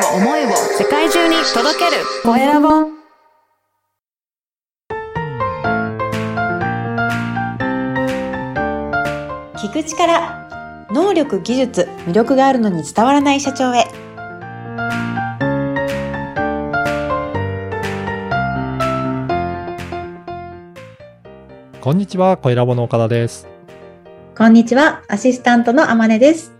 を思いを世界中に届ける。コエラボ聞く力能力技術魅力があるのに伝わらない社長へ。こんにちは、コエラボの岡田です。こんにちはアシスタントのあまねです。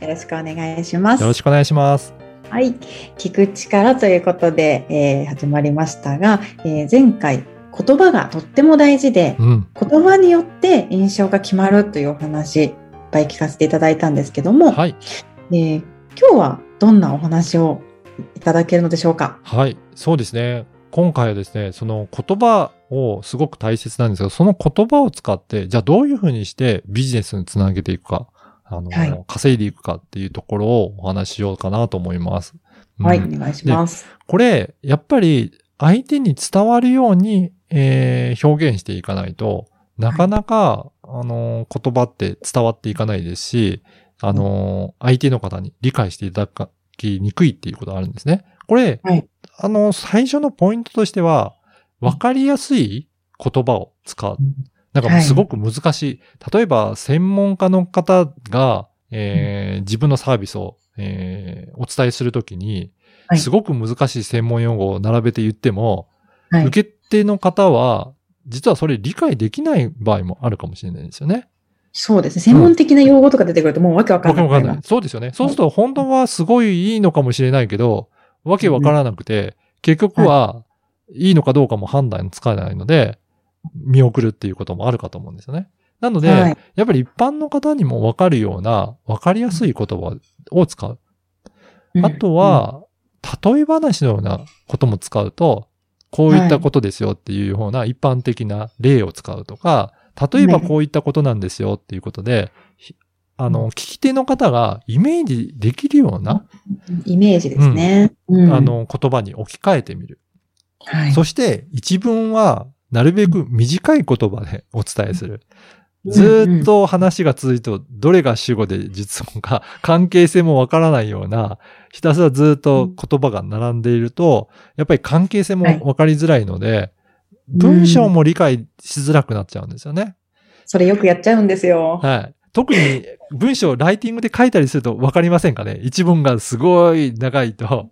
よろしくお願いします。よろしくお願いします。はい聞く力ということで、えー始まりましたが、えー前回言葉がとっても大事でうん。言葉によって印象が決まるというお話いっぱい聞かせていただいたんですけども、はい。えー今日はどんなお話をいただけるのでしょうか？はい。そうですね。今回はですね、その言葉をすごく大切なんですけど、その言葉を使って、じゃあどういうふうにしてビジネスにつなげていくか、あの、はい稼いでいくかっていうところをお話ししようかなと思います。うんはい、お願いします。これ、やっぱり相手に伝わるように、えー表現していかないと、なかなか、あのー言葉って伝わっていかないですし、あのー相手の方に理解していただきにくいっていうことがあるんですね。これ、はいあの、最初のポイントとしては、わかりやすい言葉を使う。なんかすごく難しい。例えば、専門家の方が、えー自分のサービスを、えーお伝えするときに、はいすごく難しい専門用語を並べて言っても、はい受け手の方は、実はそれ理解できない場合もあるかもしれないですよね。そうですね。専門的な用語とか出てくるともうわけわかわんない。けわかんない。そうですよね。そうすると本当はすごいいいのかもしれないけど、わけわからなくて、結局は、いいのかどうかも判断つかないので、見送るっていうこともあるかと思うんですよね。なので、はいやっぱり一般の方にもわかるような、わかりやすい言葉を使う。うんあと、は、例え話のようなことも使うと、こういったことですよっていうような一般的な例を使うとか、例えばこういったことなんですよっていうことで、ひあの、聞き手の方がイメージできるような、うんイメージですね。うんあ、の、言葉に置き換えてみる。はいそして、一文は、なるべく短い言葉でお伝えする。ずーっと話が続いて、どれが主語で実語か、関係性もわからないような、ひたすらずーっと言葉が並んでいると、やっぱり関係性もわかりづらいので、文章も理解しづらくなっちゃうんですよね。それよくやっちゃうんですよ。はい。特に文章をライティングで書いたりするとわかりませんかね？一文がすごい長いと。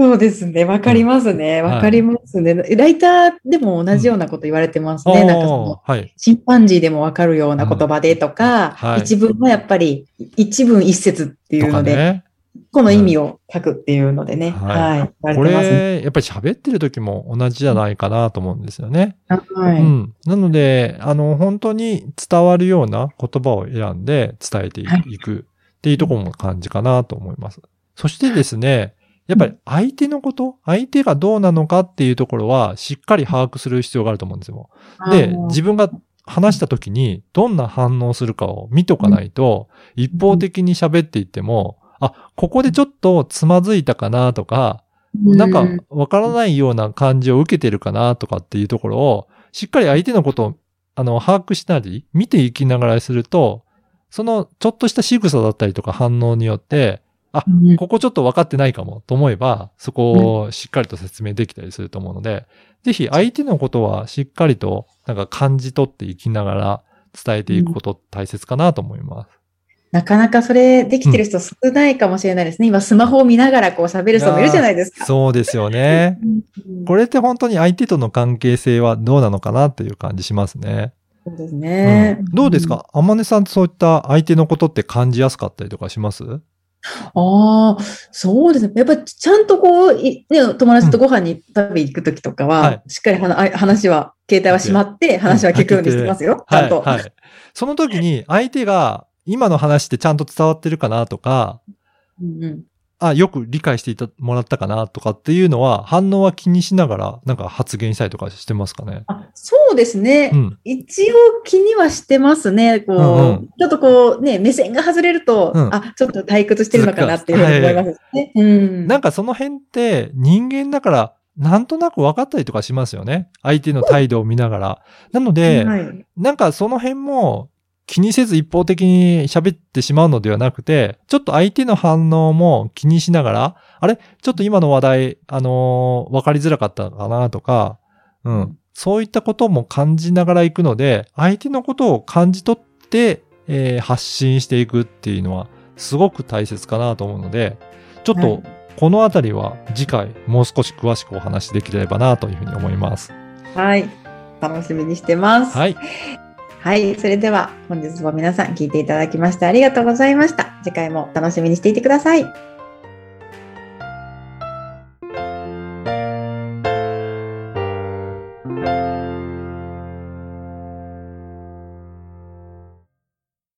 そうですね。わかりますね。はいわかりますね。ライターでも同じようなこと言われてますね。なんかその、はい。チンパンジーでもわかるような言葉でとか、うんはい一文はやっぱり一文一節っていうので、ね。この意味を書くっていうのでね。はいこわれてますね。れ、やっぱり喋ってる時も同じじゃないかなと思うんですよね。はい。うん。なので、あの、本当に伝わるような言葉を選んで伝えていはいくっていうところも感じかなと思います。そしてですね、やっぱり相手のこと、相手がどうなのかっていうところはしっかり把握する必要があると思うんですよ。で、自分が話した時にどんな反応するかを見とかないと、一方的に喋っていっても、あ、ここでちょっとつまずいたかなとか、なんかうわからないような感じを受けてるかなとかっていうところを、しっかり相手のことを、あの、把握したり、見ていきながらすると、そのちょっとした仕草だったりとか反応によって、うんここちょっと分かってないかもと思えば、そこをしっかりと説明できたりすると思うので、ぜひ相手のことはしっかりとなんか感じ取っていきながら伝えていくこと大切かなと思います。なかなかそれできてる人少ないかもしれないですね。今スマホを見ながらこう喋る人もいるじゃないですか。そうですよね。うんこれって本当に相手との関係性はどうなのかなっていう感じしますね。そうですね。うんどうですか？天音さんそういった相手のことって感じやすかったりとかします？ああ、そうですね。やっぱりちゃんとこう、いね、友達とご飯に食べに行くときとかは、はいしっかりは話は、携帯はしまって、話は聞くようにしてますよ。ちゃんと。はい、はい。その時に相手が今の話ってちゃんと伝わってるかなとか、うんうんあ、よく理解していたもらったかなとかっていうのは、反応は気にしながら、なんか発言したりとかしてますかね？あそうですね。うん。一応気にはしてますね。こう、うんうんちょっとこうね、目線が外れると、うんあ、ちょっと退屈してるのかなっていうふうに思いますね。うん。なんかその辺って人間だから、なんとなく分かったりとかしますよね。相手の態度を見ながら。なので、はい、なんかその辺も気にせず一方的に喋ってしまうのではなくて、ちょっと相手の反応も気にしながら、あれ？ちょっと今の話題、あのーわかりづらかったかなとか、うん。そういったことも感じながら行くので、相手のことを感じ取って、えー発信していくっていうのは、すごく大切かなと思うので、ちょっとはい、このあたりは次回もう少し詳しくお話しできればなというふうに思います。はい。楽しみにしてます。はい。はい。それでは本日も皆さん聞いていただきましてありがとうございました。次回も楽しみにしていてください。